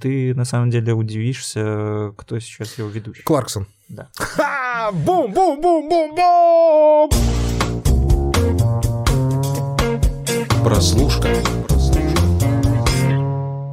Ты на самом деле удивишься, кто сейчас его ведущий. Кларксон. Да. Ха! Бум-бум-бум-бум-бум! Прослушка.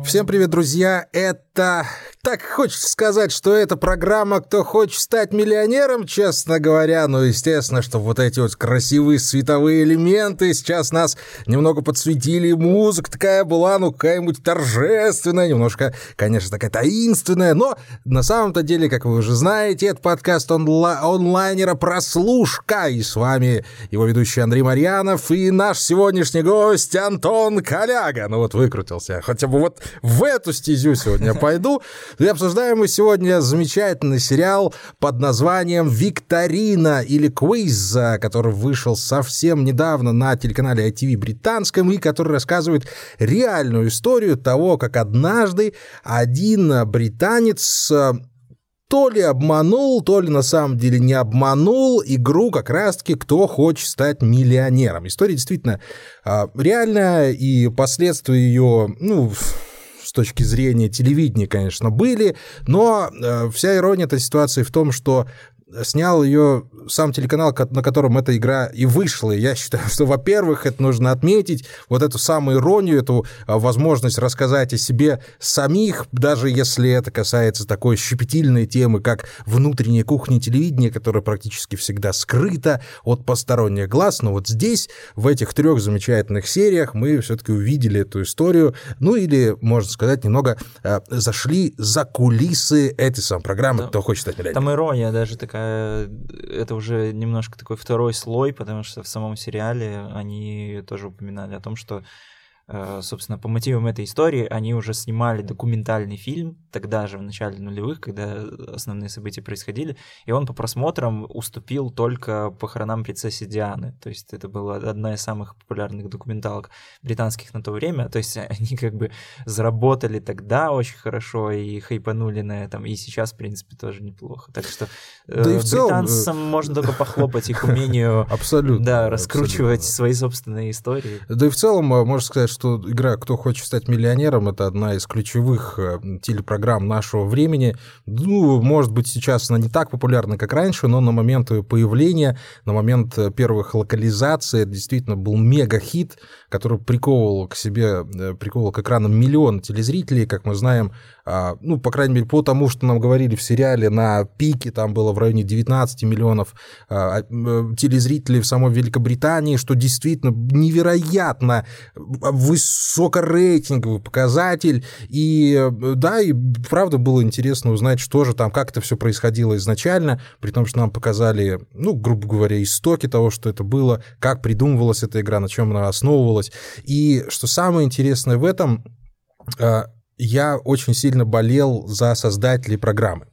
Всем привет, друзья! Это так хочется сказать, что это программа «Кто хочет стать миллионером», честно говоря. Но, естественно, что вот эти вот красивые световые элементы сейчас нас немного подсветили. Музыка такая была, ну, какая-нибудь торжественная, немножко, конечно, такая таинственная. Но на самом-то деле, как вы уже знаете, это подкаст онла- онлайнера «Прослушка». И с вами его ведущий Андрей Марьянов и наш сегодняшний гость Антон Коляга. Ну вот выкрутился. Хотя бы вот в эту стезю сегодня пойду. И обсуждаем мы сегодня замечательный сериал под названием «Викторина» или «Квиз», который вышел совсем недавно на телеканале ITV британском и который рассказывает реальную историю того, как однажды один британец э, то ли обманул, то ли на самом деле не обманул игру как раз-таки «Кто хочет стать миллионером». История действительно а, реальная, и последствия ее, ну, с точки зрения телевидения, конечно, были, но э, вся ирония этой ситуации в том, что снял ее сам телеканал, на котором эта игра и вышла. И я считаю, что, во-первых, это нужно отметить, вот эту самую иронию, эту а, возможность рассказать о себе самих, даже если это касается такой щепетильной темы, как внутренняя кухня телевидения, которая практически всегда скрыта от посторонних глаз. Но вот здесь, в этих трех замечательных сериях, мы все-таки увидели эту историю, ну или, можно сказать, немного э, зашли за кулисы этой самой программы. «Кто хочет стать миллионером». Там ирония даже такая, это уже немножко такой второй слой, потому что в самом сериале они тоже упоминали о том, что, э, собственно, по мотивам этой истории они уже снимали документальный фильм тогда же, в начале нулевых, когда основные события происходили, и он по просмотрам уступил только похоронам принцессы Дианы. То есть это была одна из самых популярных документалок британских на то время. То есть они как бы заработали тогда очень хорошо и хайпанули на этом, и сейчас, в принципе, тоже неплохо. Так что э, Да и в целом, э, британцам можно только похлопать их умению Абсолютно. да, раскручивать абсолютно. свои собственные истории. Да и в целом, э, можно сказать, что игра «Кто хочет стать миллионером» — это одна из ключевых э, телепрограмм нашего времени. Ну, может быть, сейчас она не так популярна, как раньше, но на момент ее появления, на момент э, первых локализаций, это действительно был мега-хит, который приковывал к себе, э, приковывал к экранам миллион телезрителей, как мы знаем, а, ну, по крайней мере, по тому, что нам говорили в сериале, на пике там было в районе 19 миллионов а, э, телезрителей в самой Великобритании, что действительно невероятно высокорейтинговый показатель. И э, да, и правда было интересно узнать, что же там, как это все происходило изначально, при том, что нам показали, ну, грубо говоря, истоки того, что это было, как придумывалась эта игра, на чем она основывалась. И что самое интересное в этом, э, я очень сильно болел за создателей программы.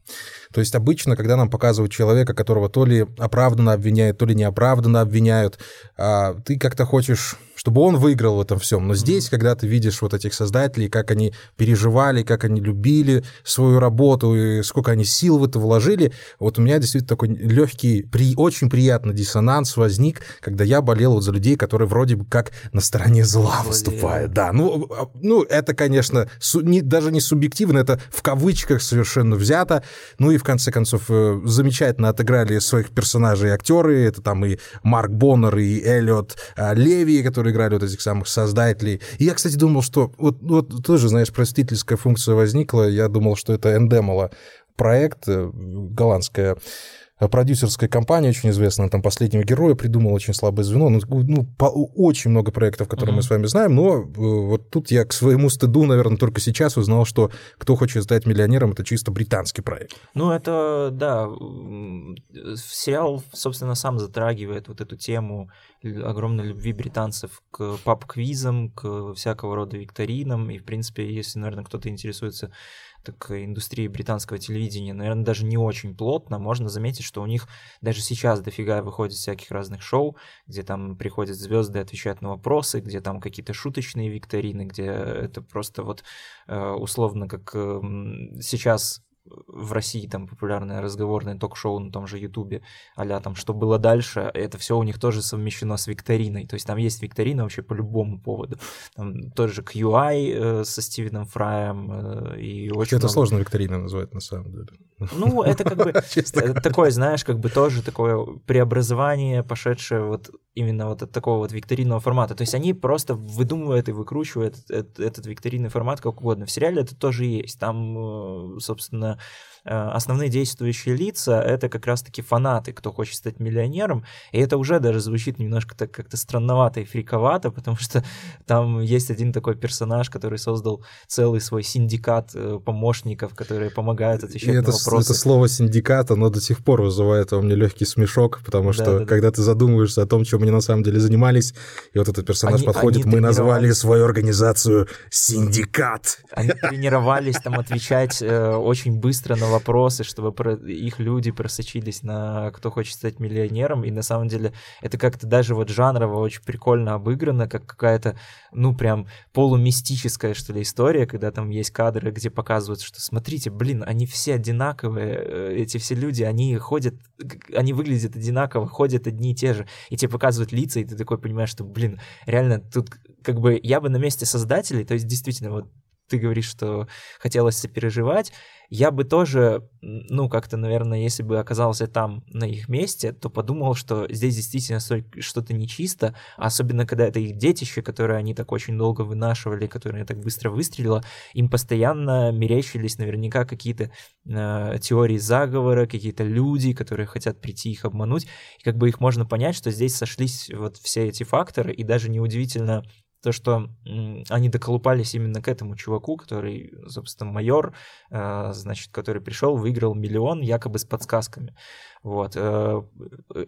То есть обычно, когда нам показывают человека, которого то ли оправданно обвиняют, то ли неоправданно обвиняют, а, ты как-то хочешь, чтобы он выиграл в этом всем. Но здесь, когда ты видишь вот этих создателей, как они переживали, как они любили свою работу, и сколько они сил в это вложили, вот у меня действительно такой легкий, при, очень приятный диссонанс возник, когда я болел вот за людей, которые вроде бы как на стороне зла выступают. Да, ну, а, ну это, конечно, су- не, даже не субъективно, это в кавычках совершенно взято. Ну и в конце концов э, замечательно отыграли своих персонажей актеры. Это там и Марк Боннер, и Эллиот а, Леви, которые играли вот этих самых создателей. И я, кстати, думал, что вот, вот тоже, знаешь, простительская функция возникла. Я думал, что это Эндемола проект, э, голландская э, продюсерская компания очень известная, там «Последнего героя» придумала очень слабое звено, ну, ну, по- очень много проектов, которые мы Мгм. с вами знаем, но э, вот тут я к своему стыду, наверное, только сейчас узнал, что «Кто хочет стать миллионером» — это чисто британский проект. Ну, это, да, сериал, собственно, сам затрагивает вот эту тему огромной любви британцев к паб-квизам, к всякого рода викторинам, и, в принципе, если, наверное, кто-то интересуется так индустрией британского телевидения, наверное, даже не очень плотно, можно заметить, что у них даже сейчас дофига выходит всяких разных шоу, где там приходят звезды, отвечают на вопросы, где там какие-то шуточные викторины, где это просто вот э, условно как эм, сейчас в России там популярное разговорное ток-шоу на том же Ютубе, а там «Что было дальше?», это все у них тоже совмещено с викториной. То есть там есть викторина вообще по любому поводу. Там тоже QI э, со Стивеном Фраем э, и очень Это много... сложно викторина назвать на самом деле. Ну, это как бы э, такое, знаешь, как бы тоже такое преобразование, пошедшее вот именно вот от такого вот викторинного формата. То есть они просто выдумывают и выкручивают этот, этот викторинный формат как угодно. В сериале это тоже есть. Там, э, собственно, основные действующие лица — это как раз-таки фанаты, кто хочет стать миллионером, и это уже даже звучит немножко так как-то странновато и фриковато, потому что там есть один такой персонаж, который создал целый свой синдикат э, помощников, которые помогают отвечать и на это, вопросы. Это слово «синдикат», оно до сих пор вызывает у меня легкий смешок, потому что да, когда да. ты задумываешься о том, чем они на самом деле занимались, и вот этот персонаж они, подходит, они мы назвали свою организацию «Синдикат». Они тренировались там отвечать э, очень быстро на вопросы, чтобы их люди просочились на «Кто хочет стать миллионером», и на самом деле это как-то даже вот жанрово очень прикольно обыграно, как какая-то, ну, прям полумистическая, что ли, история, когда там есть кадры, где показывают, что смотрите, блин, они все одинаковые, э, эти все люди, они ходят, они выглядят одинаково, ходят одни и те же, и тебе показывают лица, и ты такой понимаешь, что, блин, реально тут как бы я бы на месте создателей, то есть действительно вот ты говоришь, что хотелось сопереживать, я бы тоже, ну, как-то, наверное, если бы оказался там на их месте, то подумал, что здесь действительно что-то нечисто, особенно когда это их детище, которое они так очень долго вынашивали, которое так быстро выстрелило, им постоянно мерещились наверняка какие-то э, теории заговора, какие-то люди, которые хотят прийти их обмануть, и как бы их можно понять, что здесь сошлись вот все эти факторы, и даже неудивительно, то, что они доколупались именно к этому чуваку, который, собственно, майор, э, значит, который пришел, выиграл миллион якобы с подсказками. Вот. Э,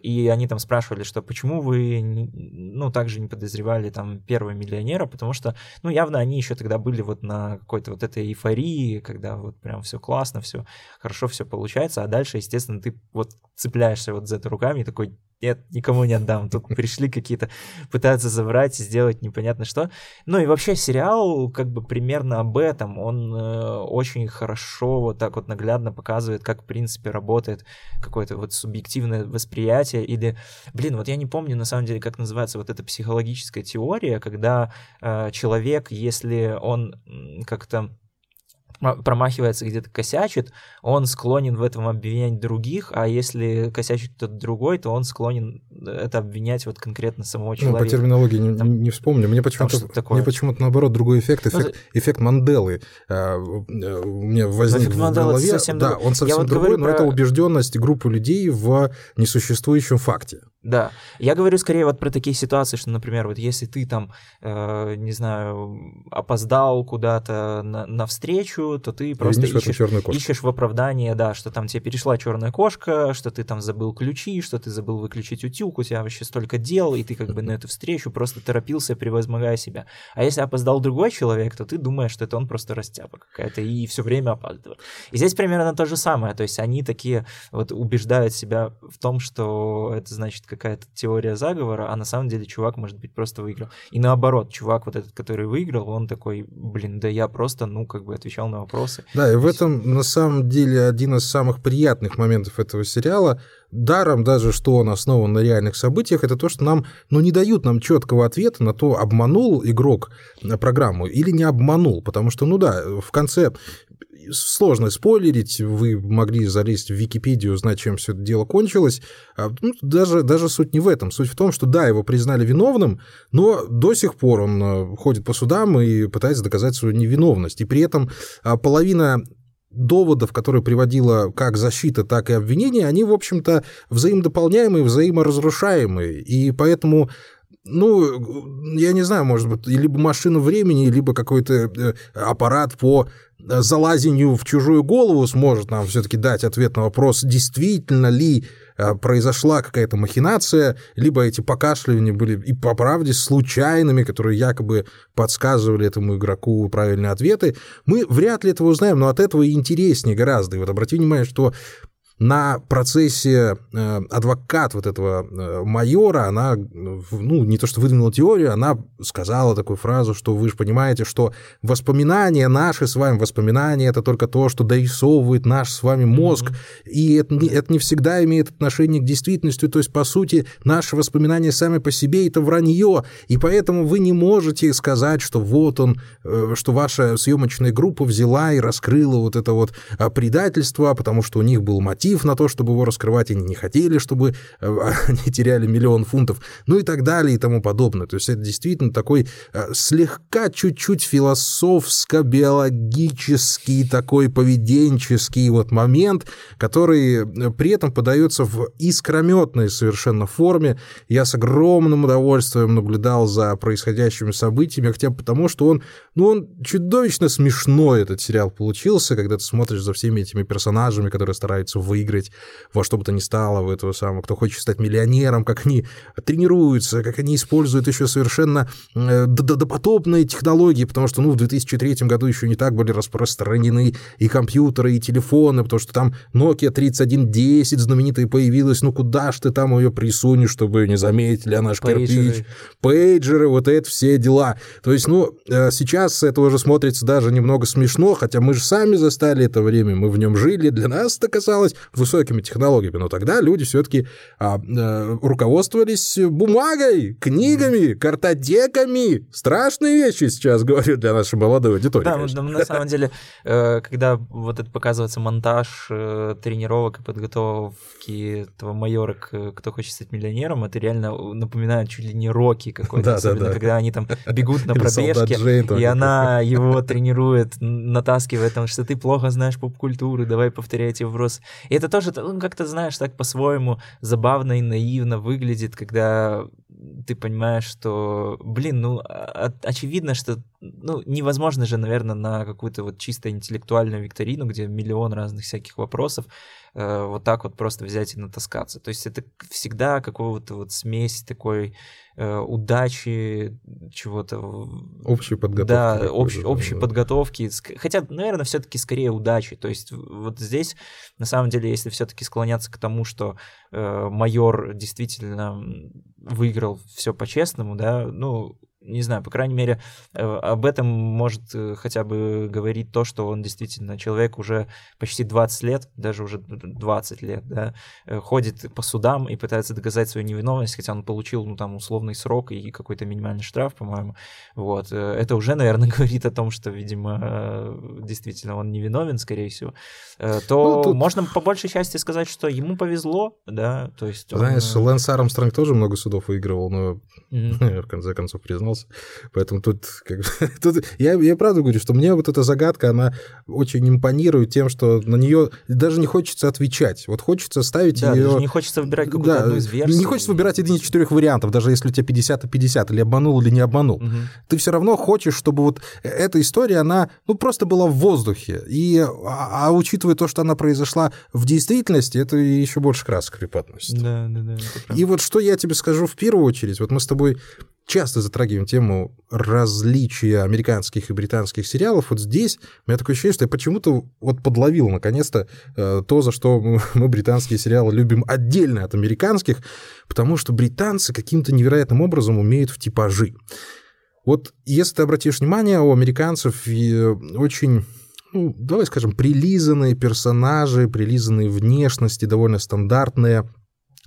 и они там спрашивали, что почему вы, ну, также не подозревали там первого миллионера, потому что, ну, явно они еще тогда были вот на какой-то вот этой эйфории, когда вот прям все классно, все хорошо, все получается, а дальше, естественно, ты вот цепляешься вот за это руками и такой, нет, никому не отдам. Тут пришли какие-то, пытаются забрать, сделать непонятно что. Ну и вообще сериал как бы примерно об этом. Он э, очень хорошо вот так вот наглядно показывает, как в принципе работает какое-то вот субъективное восприятие или, блин, вот я не помню на самом деле, как называется вот эта психологическая теория, когда э, человек, если он как-то промахивается, где-то косячит, он склонен в этом обвинять других, а если косячит кто-то другой, то он склонен это обвинять вот конкретно самого человека. Ну, по терминологии не, там, не вспомню. Мне почему-то, мне почему-то наоборот другой эффект, эффект, ну, эффект Манделы а, э, мне возник в голове. Совсем да, другой. он совсем вот другой, но про... это убежденность группы людей в несуществующем факте. Да, я говорю скорее вот про такие ситуации, что, например, вот если ты там, э, не знаю, опоздал куда-то на, на встречу, то ты просто ищешь, ищешь в оправдание, да, что там тебе перешла черная кошка, что ты там забыл ключи, что ты забыл выключить утюг, у тебя вообще столько дел, и ты как бы на эту встречу просто торопился, превозмогая себя. А если опоздал другой человек, то ты думаешь, что это он просто растяпа какая-то и все время опаздывает. И здесь примерно то же самое, то есть они такие вот убеждают себя в том, что это значит какая-то теория заговора, а на самом деле чувак, может быть, просто выиграл. И наоборот, чувак вот этот, который выиграл, он такой, блин, да я просто, ну, как бы отвечал на вопросы. Да, и в этом, на самом деле, один из самых приятных моментов этого сериала, даром даже, что он основан на реальных событиях, это то, что нам, ну, не дают нам четкого ответа на то, обманул игрок программу или не обманул, потому что, ну да, в конце сложно спойлерить, вы могли залезть в Википедию, узнать, чем все это дело кончилось. А, ну, даже, даже суть не в этом. Суть в том, что да, его признали виновным, но до сих пор он э, ходит по судам и пытается доказать свою невиновность. И при этом а, половина доводов, которые приводила как защита, так и обвинение, они, в общем-то, взаимодополняемые, взаиморазрушаемые. И поэтому ну, я не знаю, может быть, либо машина времени, либо какой-то э, аппарат по Э, залазению в чужую голову сможет нам все-таки дать ответ на вопрос, действительно ли э, произошла какая-то махинация, либо эти покашливания были и по правде случайными, которые якобы подсказывали этому игроку правильные ответы, мы вряд ли этого узнаем, но от этого и интереснее гораздо. И вот обрати внимание, что на процессе э, адвокат вот этого э, майора, она, ну, не то что выдвинула теорию, она сказала такую фразу, что вы же понимаете, что воспоминания, наши с вами воспоминания, это только то, что дорисовывает наш с вами мозг, mm-hmm. и это не, это не всегда имеет отношение к действительности, то есть, по сути, наши воспоминания сами по себе — это вранье, и поэтому вы не можете сказать, что вот он, э, что ваша съемочная группа взяла и раскрыла вот это вот а, предательство, потому что у них был мотив на то, чтобы его раскрывать, они не хотели, чтобы э, они теряли миллион фунтов, ну и так далее и тому подобное. То есть это действительно такой э, слегка чуть-чуть философско-биологический такой поведенческий вот момент, который при этом подается в искрометной совершенно форме. Я с огромным удовольствием наблюдал за происходящими событиями, хотя потому, что он, ну, он чудовищно смешной, этот сериал получился, когда ты смотришь за всеми этими персонажами, которые стараются выиграть во что бы то ни стало, в этого самого, кто хочет стать миллионером, как они тренируются, как они используют еще совершенно э, допотопные технологии, потому что, ну, в 2003 году еще не так были распространены и компьютеры, и телефоны, потому что там Nokia 3110 знаменитая появилась, ну, куда ж ты там ее присунешь, чтобы не заметили, она ж кирпич. Пейджеры, вот это все дела. То есть, ну, э, сейчас это уже смотрится даже немного смешно, хотя мы же сами застали это время, мы в нем жили, для нас это казалось высокими технологиями, но тогда люди все-таки а, а, руководствовались бумагой, книгами, картотеками. Страшные вещи сейчас говорю для нашей молодой аудитории. Да, конечно. на самом деле, э, когда вот это показывается монтаж э, тренировок и подготовки этого майора к «Кто хочет стать миллионером», это реально напоминает чуть ли не Рокки какой-то, да, особенно да, да. когда они там бегут на пробежке, и она его тренирует, натаскивает, потому что ты плохо знаешь поп-культуры, давай повторяй эти вопросы. Это тоже, ну, как-то, знаешь, так по-своему забавно и наивно выглядит, когда ты понимаешь, что, блин, ну, очевидно, что, ну, невозможно же, наверное, на какую-то вот чисто интеллектуальную викторину, где миллион разных всяких вопросов, э, вот так вот просто взять и натаскаться. То есть это всегда какого-то вот смесь такой э, удачи, чего-то... Общей подготовки. Да, общ, общей да. подготовки. Хотя, наверное, все-таки скорее удачи. То есть вот здесь, на самом деле, если все-таки склоняться к тому, что э, майор действительно выиграл все по-честному, да, ну, не знаю, по крайней мере, э, об этом может э, хотя бы говорить то, что он действительно человек уже почти 20 лет, даже уже 20 лет, да, э, ходит по судам и пытается доказать свою невиновность, хотя он получил, ну, там, условный срок и какой-то минимальный штраф, по-моему, вот. Это уже, наверное, говорит о том, что, видимо, действительно он невиновен, скорее всего. То ну, тут... можно по большей части сказать, что ему повезло, да, то есть... Знаешь, он... Лэнс Армстронг тоже много судов выигрывал, но mm-hmm. в конце концов признал занимался. Поэтому тут, как бы, тут я, я правда говорю, что мне вот эта загадка, она очень импонирует тем, что на нее даже не хочется отвечать. Вот хочется ставить да, ее... Не хочется выбирать какую-то да, одну из версий. Не хочется выбирать один из четырех вариантов, даже если у тебя 50 и 50, или обманул, или не обманул. Угу. Ты все равно хочешь, чтобы вот эта история, она ну, просто была в воздухе. И, а, а учитывая то, что она произошла в действительности, это еще больше красок преподносит. Да, да, да. И вот что я тебе скажу в первую очередь, вот мы с тобой часто затрагиваем тему различия американских и британских сериалов. Вот здесь у меня такое ощущение, что я почему-то вот подловил наконец-то э, то, за что мы, британские сериалы любим отдельно от американских, потому что британцы каким-то невероятным образом умеют в типажи. Вот если ты обратишь внимание, у американцев э, очень ну, давай скажем, прилизанные персонажи, прилизанные внешности, довольно стандартные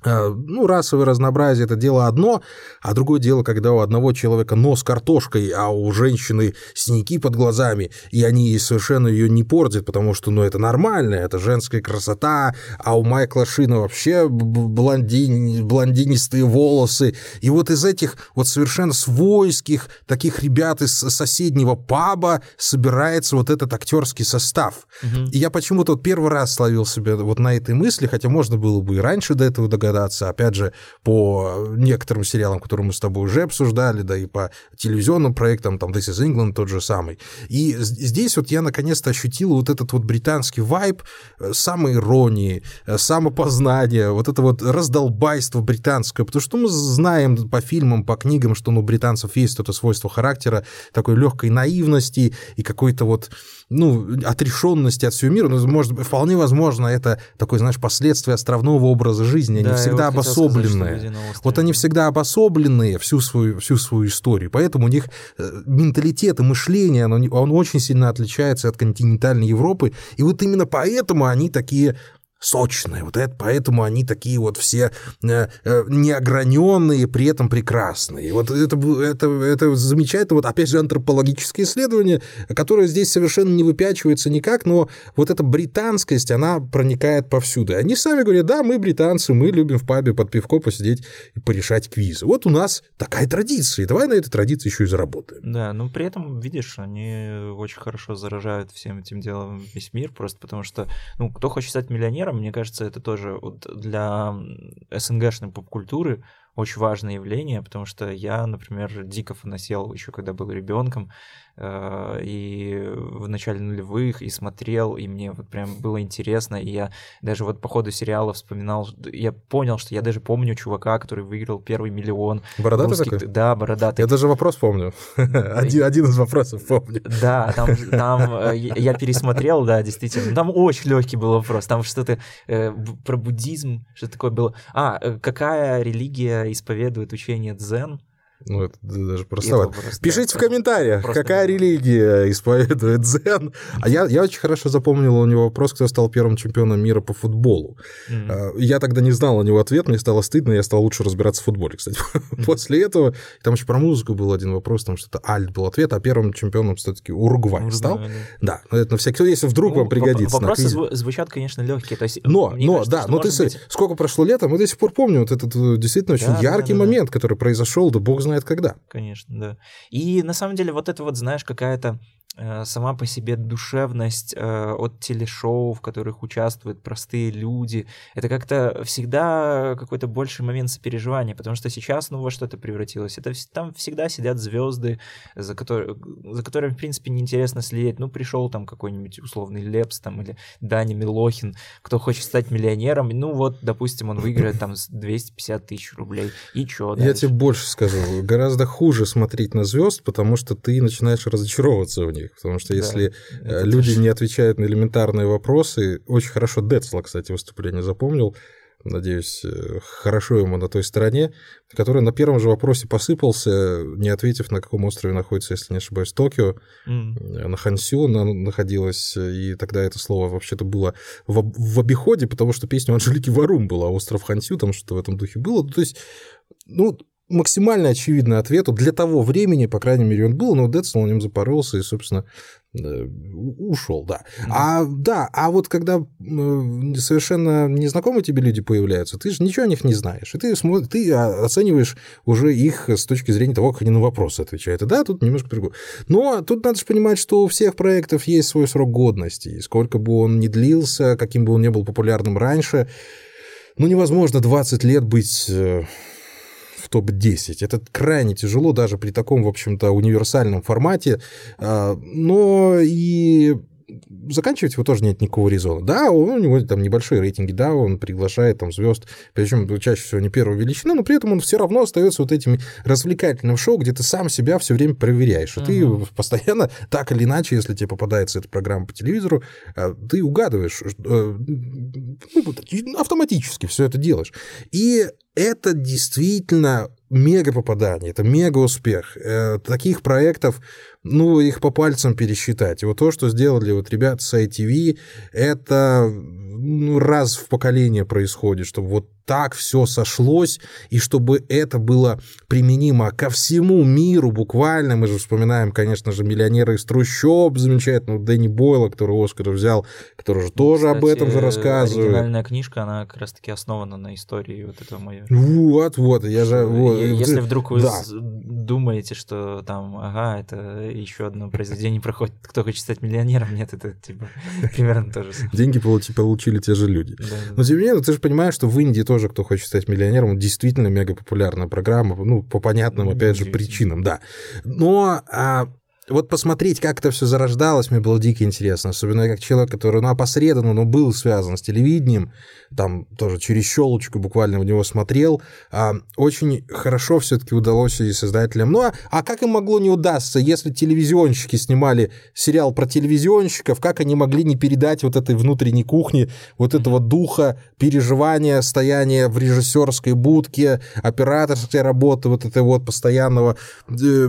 ну, расовое разнообразие – это дело одно, а другое дело, когда у одного человека нос картошкой, а у женщины синяки под глазами, и они совершенно ее не портят, потому что, ну, это нормально, это женская красота, а у Майкла Шина вообще блондин, блондинистые волосы. И вот из этих вот совершенно свойских таких ребят из соседнего паба собирается вот этот актерский состав. Угу. И я почему-то вот первый раз словил себя вот на этой мысли, хотя можно было бы и раньше до этого догадаться, догадаться, опять же, по некоторым сериалам, которые мы с тобой уже обсуждали, да и по телевизионным проектам, там This is England тот же самый. И здесь вот я наконец-то ощутил вот этот вот британский вайб э, самой иронии, э, самопознания, вот это вот раздолбайство британское, потому что мы знаем по фильмам, по книгам, что ну, британцев есть это свойство характера такой легкой наивности и какой-то вот ну, отрешенности от всего мира, но, может, вполне возможно, это такое, знаешь, последствие островного образа жизни. Они да, всегда обособленные. Сказать, вот они всегда обособленные всю свою, всю свою историю. Поэтому у них э, менталитет и мышление, он, он очень сильно отличается от континентальной Европы. И вот именно поэтому они такие сочные. Вот это, поэтому они такие вот все э, э, неограненные, при этом прекрасные. Вот это, это, это замечательно. Вот опять же антропологическое исследование, которое здесь совершенно не выпячивается никак, но вот эта британскость, она проникает повсюду. Они сами говорят, да, мы британцы, мы любим в пабе под пивко посидеть и порешать квизы. Вот у нас такая традиция, давай на этой традиции еще и заработаем. Да, но при этом, видишь, они очень хорошо заражают всем этим делом весь мир, просто потому что, ну, кто хочет стать миллионером, примером, мне кажется, это тоже вот для СНГшной поп-культуры очень важное явление, потому что я, например, дико фанасел еще когда был ребенком, Э, и в начале нулевых, и смотрел, и мне вот прям было интересно, и я даже вот по ходу сериала вспоминал, я понял, что я даже помню чувака, который выиграл первый миллион. Бородатый русских... такой? Да, бородатый. Я даже вопрос помню. один, один из вопросов помню. Да, там, там э, я пересмотрел, да, действительно. Там очень легкий был вопрос. Там что-то э, про буддизм, что такое было. А, какая религия исповедует учение дзен? Ну, это даже просто... Пишите в комментариях, просто какая религия исповедует дзен. А я, я очень хорошо запомнил у него вопрос, кто стал первым чемпионом мира по футболу. Mm-hmm. Я тогда не знал у него ответ, мне стало стыдно, я стал лучше разбираться в футболе, кстати. Mm-hmm. После этого, там еще про музыку был один вопрос, там что-то Альт был ответ, а первым чемпионом все-таки Уругвай, Уругвай стал. Да. да, это на всякий случай, если вдруг ну, вам пригодится. Вопросы звучат, конечно, легкие. То есть, но, но, кажется, да, но ты быть... сколько прошло лета, мы до сих пор помним вот этот э, действительно очень да, яркий да, да, момент, который произошел, да бог знает когда. Конечно, да. И на самом деле вот это вот, знаешь, какая-то сама по себе душевность э, от телешоу, в которых участвуют простые люди. Это как-то всегда какой-то больший момент сопереживания, потому что сейчас, ну, во что это превратилось? Это там всегда сидят звезды, за, который, за которыми, в принципе, неинтересно следить. Ну, пришел там какой-нибудь условный Лепс там или Дани Милохин, кто хочет стать миллионером, ну, вот, допустим, он выиграет там 250 тысяч рублей. И чё дальше? Я тебе больше скажу. Гораздо хуже смотреть на звезд, потому что ты начинаешь разочаровываться в них их, потому что если да, люди точно. не отвечают на элементарные вопросы, очень хорошо Децла, кстати, выступление запомнил, надеюсь, э, хорошо ему на той стороне, который на первом же вопросе посыпался, не ответив, на каком острове находится, если не ошибаюсь, Токио. Mm. На Хансю она находилась, и тогда это слово вообще-то было в, в обиходе, потому что песня Анжелики Варум была «Остров Хансю», там что-то в этом духе было. То есть, ну, максимально очевидный ответ для того времени, по крайней мере, он был, но Дедсон на нем запоролся и, собственно, ушел, да. Mm-hmm. А да, а вот когда совершенно незнакомые тебе люди появляются, ты же ничего о них не знаешь, и ты, смотри, ты оцениваешь уже их с точки зрения того, как они на вопросы отвечают. И да, тут немножко другое. Но тут надо же понимать, что у всех проектов есть свой срок годности, и сколько бы он ни длился, каким бы он ни был популярным раньше, ну невозможно 20 лет быть э, топ-10. Это крайне тяжело даже при таком, в общем-то, универсальном формате. А, но и заканчивать его тоже нет никакого резона. Да, у него там небольшие рейтинги, да, он приглашает там звезд, причем чаще всего не первой величины, но при этом он все равно остается вот этим развлекательным шоу, где ты сам себя все время проверяешь. И uh-huh. ты постоянно, так или иначе, если тебе попадается эта программа по телевизору, а, ты угадываешь, э, ну, автоматически все это делаешь. И это действительно мега попадание, это мега успех. Э, таких проектов, ну, их по пальцам пересчитать. И вот то, что сделали вот ребята с ITV, это ну, раз в поколение происходит, чтобы вот так все сошлось, и чтобы это было применимо ко всему миру буквально. Мы же вспоминаем, конечно же, «Миллионера из трущоб», замечательного Дэнни Бойла, который Оскар взял, который же тоже Кстати, об этом же рассказывает. оригинальная книжка, она как раз-таки основана на истории вот этого моего. Вот, вот, я же... Вот, Если вдруг вы да. думаете, что там, ага, это еще одно произведение проходит «Кто хочет стать миллионером?» Нет, это типа примерно то же самое. Деньги получили, получили те же люди. Но тем не менее, ты же понимаешь, что в Индии тоже «Кто хочет стать миллионером» действительно мега популярная программа, ну, по понятным, Ну, опять же, причинам, да. Но а, вот посмотреть, как это все зарождалось, мне было дико интересно. Особенно как человек, который, ну, опосредованно, но был связан с телевидением, там тоже через щелочку буквально в него смотрел. А, очень хорошо все-таки удалось и создателям. Ну, а, а как им могло не удастся, если телевизионщики снимали сериал про телевизионщиков, как они могли не передать вот этой внутренней кухни, вот этого духа, переживания, стояния в режиссерской будке, операторской работы, вот этой вот постоянного, э,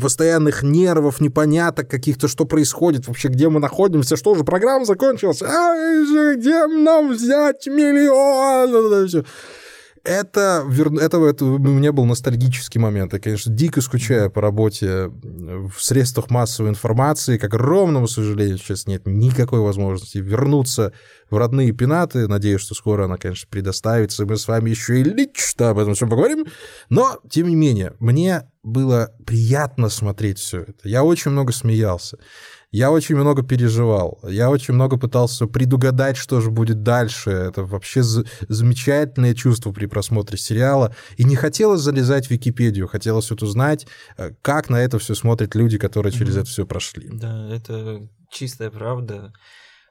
постоянных нервов, непоняток каких-то, что происходит, вообще где мы находимся, что же, программа закончилась, а, где нам взять миллион? Это. Это, это, у меня был ностальгический момент. Я, конечно, дико скучаю по работе в средствах массовой информации. К огромному сожалению, сейчас нет никакой возможности вернуться в родные пенаты. Надеюсь, что скоро она, конечно, предоставится. Мы с вами еще и лично об этом все поговорим. Но, тем не менее, мне было приятно смотреть все это. Я очень много смеялся. Я очень много переживал. Я очень много пытался предугадать, что же будет дальше. Это вообще за- замечательное чувство при просмотре сериала. И не хотелось залезать в Википедию. Хотелось вот узнать, э, как на это все смотрят люди, которые через Мгм. это все прошли. Да, это чистая правда.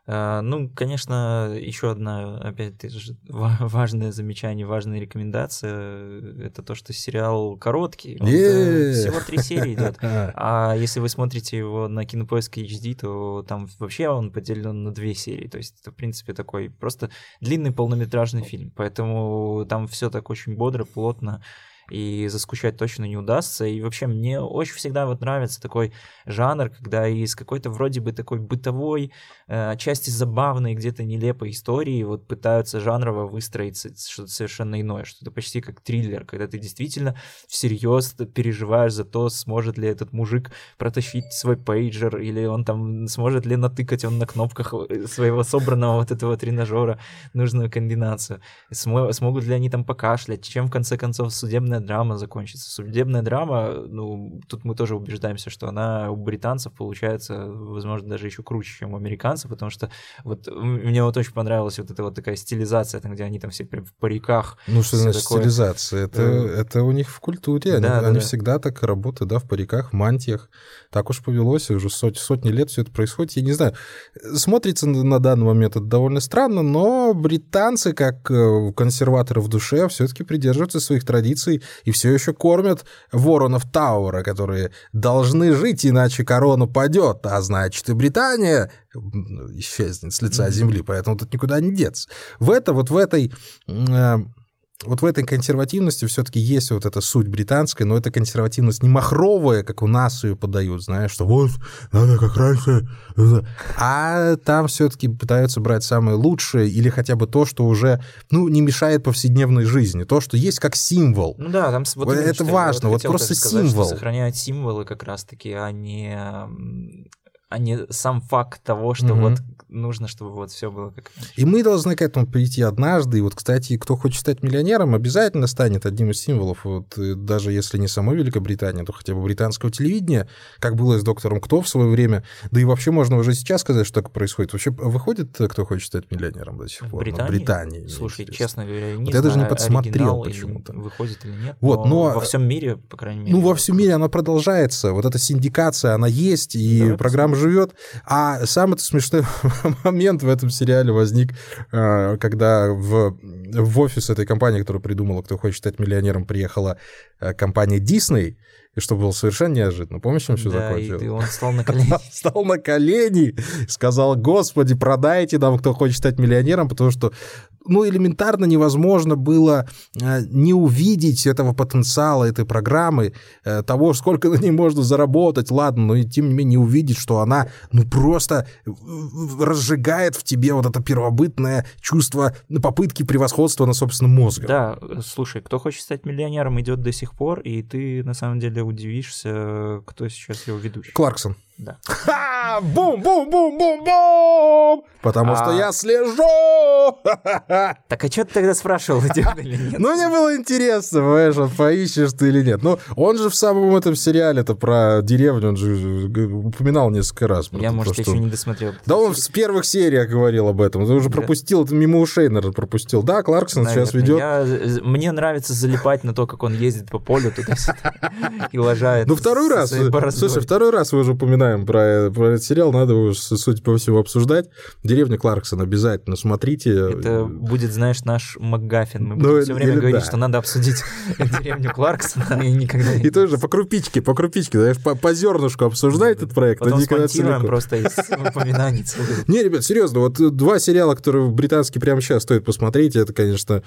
А, Ну, конечно, еще одна, опять же, ва- важное замечание, важная рекомендация, это то, что сериал короткий, он, э, всего три серии идет. А если вы смотрите его на Кинопоиск HD, то там вообще он поделен на две серии. То есть это, в принципе, такой просто длинный полнометражный фильм. Поэтому там все так очень бодро, плотно. И заскучать точно не удастся. И вообще мне очень всегда вот нравится такой жанр, когда из какой-то вроде бы такой бытовой, э, отчасти забавной, где-то нелепой истории вот пытаются жанрово выстроить с- что-то совершенно иное, что-то почти как триллер, когда ты действительно всерьез переживаешь за то, сможет ли этот мужик протащить свой пейджер, или он там сможет ли натыкать он на кнопках э, своего собранного вот этого тренажера нужную комбинацию, Смо- смогут ли они там покашлять, чем в конце концов судебная драма закончится. Судебная драма, ну, тут мы тоже убеждаемся, что она у британцев получается, возможно, даже еще круче, чем у американцев, потому что вот мне вот очень понравилась вот эта вот такая стилизация, там, где они там все прям в париках, Ну, что значит такое. стилизация? Это, Э, это у них в культуре. Они, да, да, они да. всегда так работают, да, в париках, в мантиях. Так уж повелось, уже сот- сотни лет все это происходит. Я не знаю, смотрится на, на данный момент это довольно странно, но британцы, как э, консерваторы в душе, все-таки придерживаются своих традиций и все еще кормят воронов Тауэра, которые должны жить, иначе корона падет, а значит и Британия исчезнет с лица земли, поэтому тут никуда не деться. В это, вот в этой э, вот в этой консервативности все-таки есть вот эта суть британская, но это консервативность не махровая, как у нас ее подают, знаешь, что вот надо как раньше, а там все-таки пытаются брать самое лучшее или хотя бы то, что уже, ну, не мешает повседневной жизни, то, что есть как символ. Ну да, там вот Вот это важно, вот хотел просто сказать, что символ. сохраняют символы как раз-таки, а не, а не сам факт того, что Мгм. вот нужно, чтобы вот все было как. И мы должны к этому прийти однажды. И вот, кстати, кто хочет стать миллионером, обязательно станет одним из символов. Вот, э, даже если не самой Великобритании, то хотя бы британского телевидения, как было с доктором Кто в свое время. Да и вообще можно уже сейчас сказать, что так происходит. Вообще выходит, э, кто хочет стать миллионером до сих пор? Ну, Британии? В Британии. мне Слушай, интересно. честно говоря, не Вот я даже не знаю, подсмотрел почему-то. Выходит или нет. Вот, но, но- во всем мире, по крайней мере. Ну, во всем мире она продолжается. Вот эта синдикация, она есть, и Давай программа живет. А самый смешной момент в этом сериале возник, э, когда в, в офис этой компании, которая придумала, кто хочет стать миллионером, приехала э, компания Disney, и что было совершенно неожиданно. Помнишь, чем все Да, и закончилось? ты- он стал на колени. Встал на колени, сказал, господи, продайте нам, кто хочет стать миллионером, потому что, ну, элементарно невозможно было э, не увидеть этого потенциала этой программы, э, того, сколько на ней можно заработать, ладно, но и тем не менее не увидеть, что она, ну, просто э, разжигает в тебе вот это первобытное чувство попытки превосходства на собственном мозге. Да, слушай, кто хочет стать миллионером, идет до сих пор, и ты на самом деле удивишься, кто сейчас его ведущий. Кларксон. Да. Ха! Бум-бум-бум-бум-бум! Потому А- что я слежу! Так а что ты тогда спрашивал, идем или нет? Ну, мне было интересно, понимаешь, поищешь ты или нет. Ну, он же в самом этом сериале это про деревню, он же г- упоминал несколько раз. Я, может, еще не досмотрел. Да он с первых серий говорил об этом. Ты уже пропустил, это мимо ушей, наверное, пропустил. Да, Кларксон сейчас ведет. Э, Мне нравится залипать на то, как он ездит по полю туда-сюда и лажает. Ну, второй раз, бороздой. слушай, второй раз мы уже упоминаем про, про этот сериал, надо его, судя по всему, обсуждать. Деревня Кларксон, обязательно смотрите. Это будет, знаешь, наш МакГаффин. Мы Ну, будем все время говорить, да. что надо обсудить деревню Кларксона, и никогда И тоже по крупичке, по крупичке, знаешь, по, по зернышку обсуждать этот проект, а Потом смонтируем просто из упоминаний. Не, ребят, серьезно, вот два сериала, которые британские прямо сейчас стоит посмотреть, это, конечно,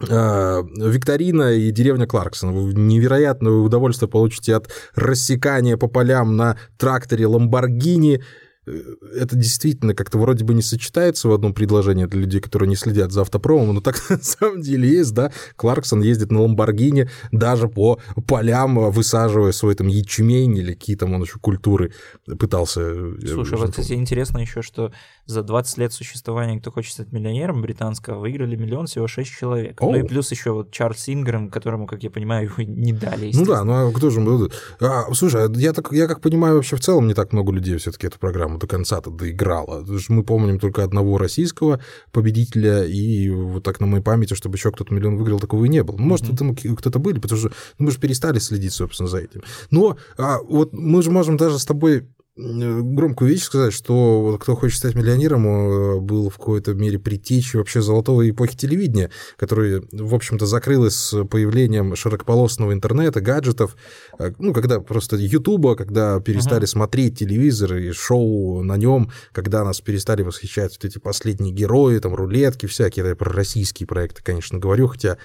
Викторина и деревня Кларксон. Вы невероятное удовольствие получите от рассекания по полям на тракторе Ламборгини. Э, Это действительно как-то вроде бы не сочетается в одном предложении для людей, которые не следят за автопромом, но так на самом деле есть, да. Кларксон ездит на Ламборгини даже по полям, высаживая свой там ячмень или какие там он еще культуры пытался. э, Слушай, уже вот, кстати, интересно еще, что за 20 лет существования «Кто хочет стать миллионером» британского выиграли миллион всего 6 человек. Ну и Оу. плюс еще вот Чарльз Ингрэм, которому, как я понимаю, его не дали. Ну да, ну а кто же... А, слушай, а я, так, я как понимаю, вообще в целом не так много людей все-таки эту программу до конца-то доиграла. Мы помним только одного российского победителя, и вот так на моей памяти, чтобы еще кто-то миллион выиграл, такого и не было. Ну, Может, там ки- кто-то были, потому что ну, мы же перестали следить, собственно, за этим. Но а, вот мы же можем даже с тобой громкую вещь сказать, что вот кто хочет стать миллионером, э, был в какой-то мере предтечей вообще золотой эпохи телевидения, которая, в общем-то, закрылась с появлением широкополосного интернета, гаджетов, э, ну, когда просто Ютуба, когда перестали Мгм. смотреть телевизор и шоу на нем, когда нас перестали восхищать вот эти последние герои, там, рулетки всякие, я про российские проекты, конечно, говорю, хотя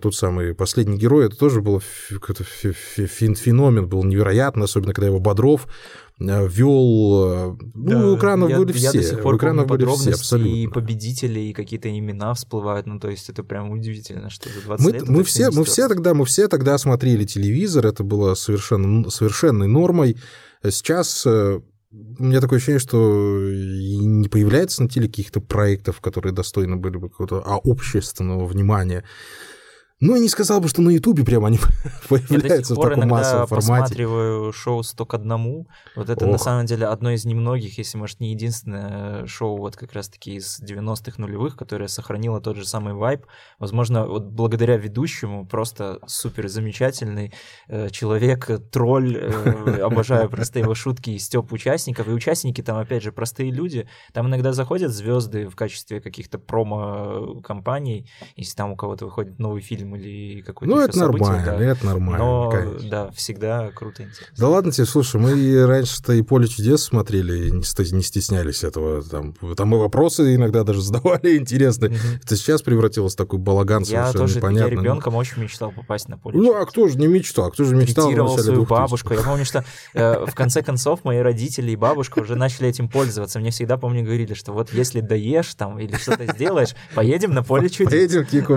тот самый последний герой, это тоже был какой-то фе- фе- фен- феномен, был невероятный, особенно когда его Бодров э, вел... э, Ну, у экранов я, были я все. до сих пор у экранов были все, подробности и абсолютно. победители, и какие-то имена всплывают. Ну, то есть это прям удивительно, что за 20 Мы, лет... мы, все, мы, все тогда, мы все тогда смотрели телевизор, это было совершенно, совершенной нормой. Сейчас э, у меня такое ощущение, что и не появляется на теле каких-то проектов, которые достойны были бы какого-то а, общественного внимания. Ну, я не сказал бы, что на Ютубе прям они Я появляются в таком массовом формате. посматриваю шоу «Сто к одному». Вот это, на Ох. самом деле, одно из немногих, если, может, не единственное шоу вот как раз-таки из 90-х нулевых, которое сохранило тот же самый вайб. Возможно, вот благодаря ведущему просто супер замечательный э, человек, э, тролль. э, обожаю просто его шутки и стёб участников. И участники там, опять же, простые люди. Там иногда заходят звезды в качестве каких-то промо-компаний, если там у кого-то выходит новый фильм или какой-то Ну, это событие, нормально, да. это нормально, Но, конечно. да, всегда круто интересно. Да ладно тебе, слушай, мы раньше-то и «Поле чудес» смотрели, не ст- не стеснялись этого. Там, там и вопросы иногда даже задавали интересные. Мгм. Это сейчас превратилось в такой балаган Я совершенно тоже, я непонятный. ребенком очень мечтал попасть на поле. Ну, а кто же не мечтал? Кто же мечтал в свою 2000-х? бабушку. Я помню, что э, в конце концов мои родители и бабушка уже начали этим пользоваться. Мне всегда, помню, говорили, что вот если доешь там или что-то сделаешь, поедем на поле чудес. Поедем к Кику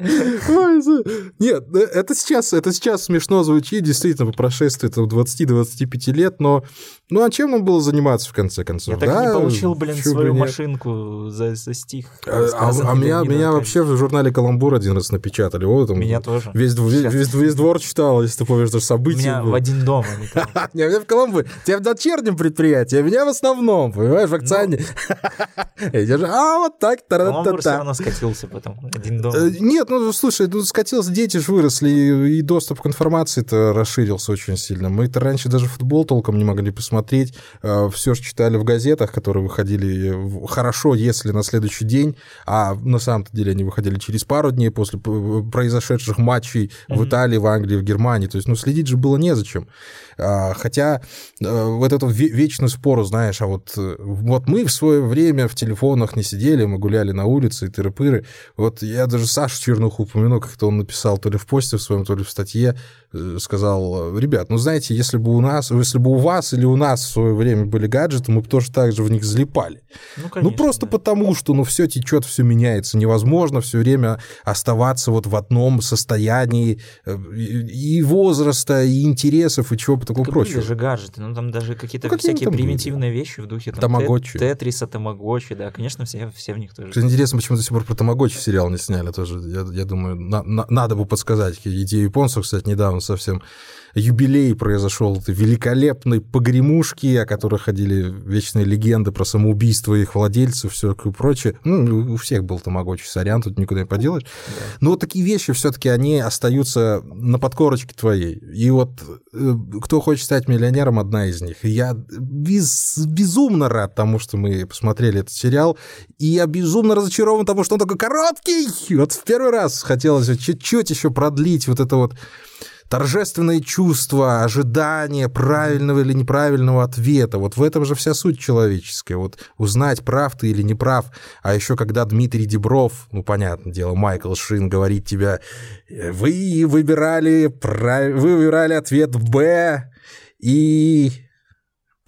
Нет, э, это сейчас, это сейчас смешно звучит, действительно, по прошествии там, 20-25 лет, но ну а чем нам было заниматься в конце концов? Я так Да, не получил, блин, бы свою нет. машинку за, за стих. А, а- а меня, меня вообще в журнале «Каламбур» один раз напечатали. Вот там Меня тоже. Весь, весь, весь- весь двор читал, если ты помнишь, даже события. меня было. в один дом. Не, меня в Коломбо. Тебя в дочернем предприятии, а меня в основном, понимаешь, в акционе. Я держу, А, вот так, Каламбур все та-ра-та-та. равно скатился потом. Один дом. Э, Нет, ну слушай, ну скатился, дети же выросли, и и доступ к информации-то расширился очень сильно. Мы-то раньше даже футбол толком не могли посмотреть, все же читали в газетах, которые выходили в- хорошо, если на следующий день, а на самом-то деле они выходили через пару дней после произошедших матчей в Мгм. Италии, в Англии, в Германии. То есть, ну, следить же было незачем. А, Хотя э, вот эту ве- вечную спору, знаешь, а вот, э, вот мы в свое время в телефонах не сидели, мы гуляли на улице и тыры-пыры. Вот я даже Сашу чернуху упомяну, как-то он написал то ли в посте в своем, то ли в статье, сказал, ребят, ну знаете, если бы у нас, если бы у вас или у нас в свое время были гаджеты, мы бы тоже так же в них залипали. Ну, ну конечно, ну просто да. потому, что ну все течет, все меняется, невозможно все время оставаться вот в одном состоянии э, и возраста, и интересов, и чего-то такого так прочего. же гаджеты, ну там даже какие-то ну, всякие примитивные были? вещи в духе там, Тамагочи. Тетриса, Тамагочи, да, конечно, все, все в них тоже. Кстати, интересно, почему до сих пор про Тамагочи сериал не сняли тоже. Я, я думаю, на, на, надо бы подсказать. Идею японцев, кстати, недавно совсем юбилей произошел этой великолепной погремушки, о которой ходили вечные легенды про самоубийство их владельцев, все такое прочее. Ну, у всех был тамагочи, сорян, тут никуда не поделаешь. Но вот такие вещи все-таки они остаются на подкорочке твоей. И вот э, кто хочет стать миллионером, одна из них. Я без, безумно рад тому, что мы посмотрели этот сериал, и я безумно разочарован тому, что он такой короткий. Вот в первый раз хотелось чуть-чуть еще продлить вот это вот торжественное чувство, ожидание правильного или неправильного ответа. Вот в этом же вся суть человеческая. Вот узнать, прав ты или не прав. А еще когда Дмитрий Дебров, ну, понятное дело, Майкл Шин говорит тебе, вы выбирали, прав... вы выбирали ответ Б, и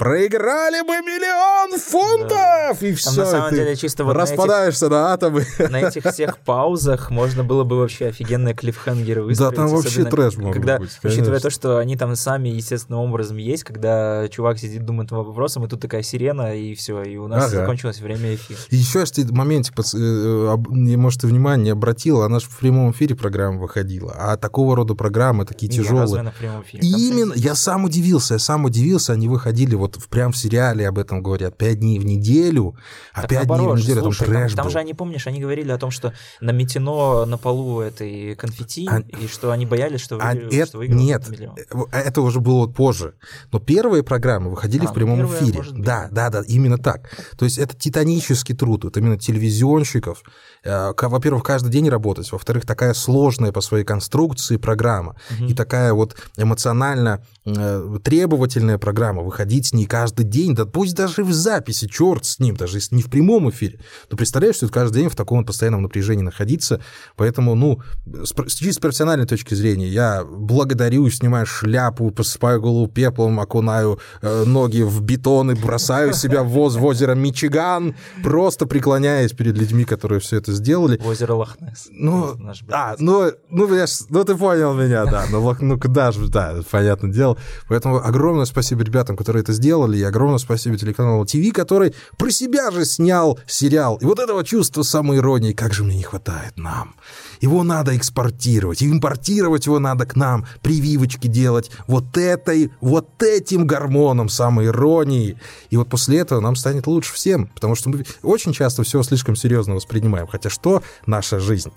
проиграли бы миллион фунтов! Да. И все. на самом деле чисто вот распадаешься на, этих, на атомы. На этих всех паузах можно было бы вообще офигенные клифхенгеры выстроить. Да, там вообще трэш мог когда, быть, Учитывая то, что они там сами естественным образом есть, когда чувак сидит, думает над вопросом, и тут такая сирена, и все, и у нас ага. закончилось время эфира. И еще я в моментик, э, э, может, ты внимание не обратил, она же в прямом эфире программа выходила, а такого рода программы, такие тяжелые. Именно, я сам удивился, я сам удивился, они выходили вот вот прям в сериале об этом говорят, пять дней в неделю, а пять дней в неделю, слушай, там трэш там, там же они, помнишь, они говорили о том, что наметено на полу этой конфетти, а, и что они боялись, что, а вы, это, что Нет, миллион. Э, это уже было позже. Но первые программы выходили а, в прямом первые, эфире. Да, да, да, именно так. То есть это титанический труд, вот именно телевизионщиков, Э, во-первых, каждый день работать, во-вторых, такая сложная по своей конструкции программа угу. и такая вот эмоционально э, требовательная программа, выходить с ней каждый день, да пусть даже в записи, черт с ним, даже если не в прямом эфире. Но представляешь, что каждый день в таком вот постоянном напряжении находиться, поэтому, ну, с, чисто профессиональной точки зрения, я благодарю, снимаю шляпу, посыпаю голову пеплом, окунаю э, ноги в бетон и бросаю себя в воз в озеро Мичиган, просто преклоняясь перед людьми, которые все это сделали. Озеро Лохнес. Ну, а, ну, ну, я, ну, ты понял меня, да. Ну, ну, куда же, да, понятное дело. Поэтому огромное спасибо ребятам, которые это сделали, и огромное спасибо телеканалу ТВ, который про себя же снял сериал. И вот этого чувства самоиронии, как же мне не хватает нам. Его надо экспортировать, импортировать его надо к нам, прививочки делать вот этой, вот этим гормоном самоиронии. И вот после этого нам станет лучше всем, потому что мы очень часто все слишком серьезно воспринимаем. Хотя что наша жизнь?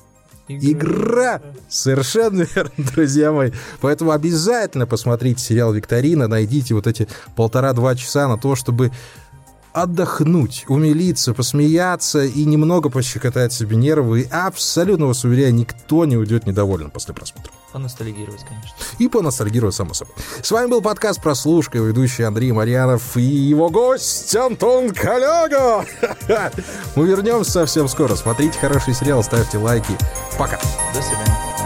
Игра. Совершенно верно, друзья мои. Поэтому обязательно посмотрите сериал «Викторина», найдите вот эти полтора-два часа на то, чтобы отдохнуть, умилиться, посмеяться и немного пощекотать себе нервы. И абсолютно вас уверяю, никто не уйдет недоволен после просмотра. Поностальгировать, конечно. И поностальгировать, само собой. С вами был подкаст «Прослушка», ведущий Андрей Марьянов и его гость Антон Коляга. Мы вернемся совсем скоро. Смотрите хороший сериал, ставьте лайки. Пока. До свидания.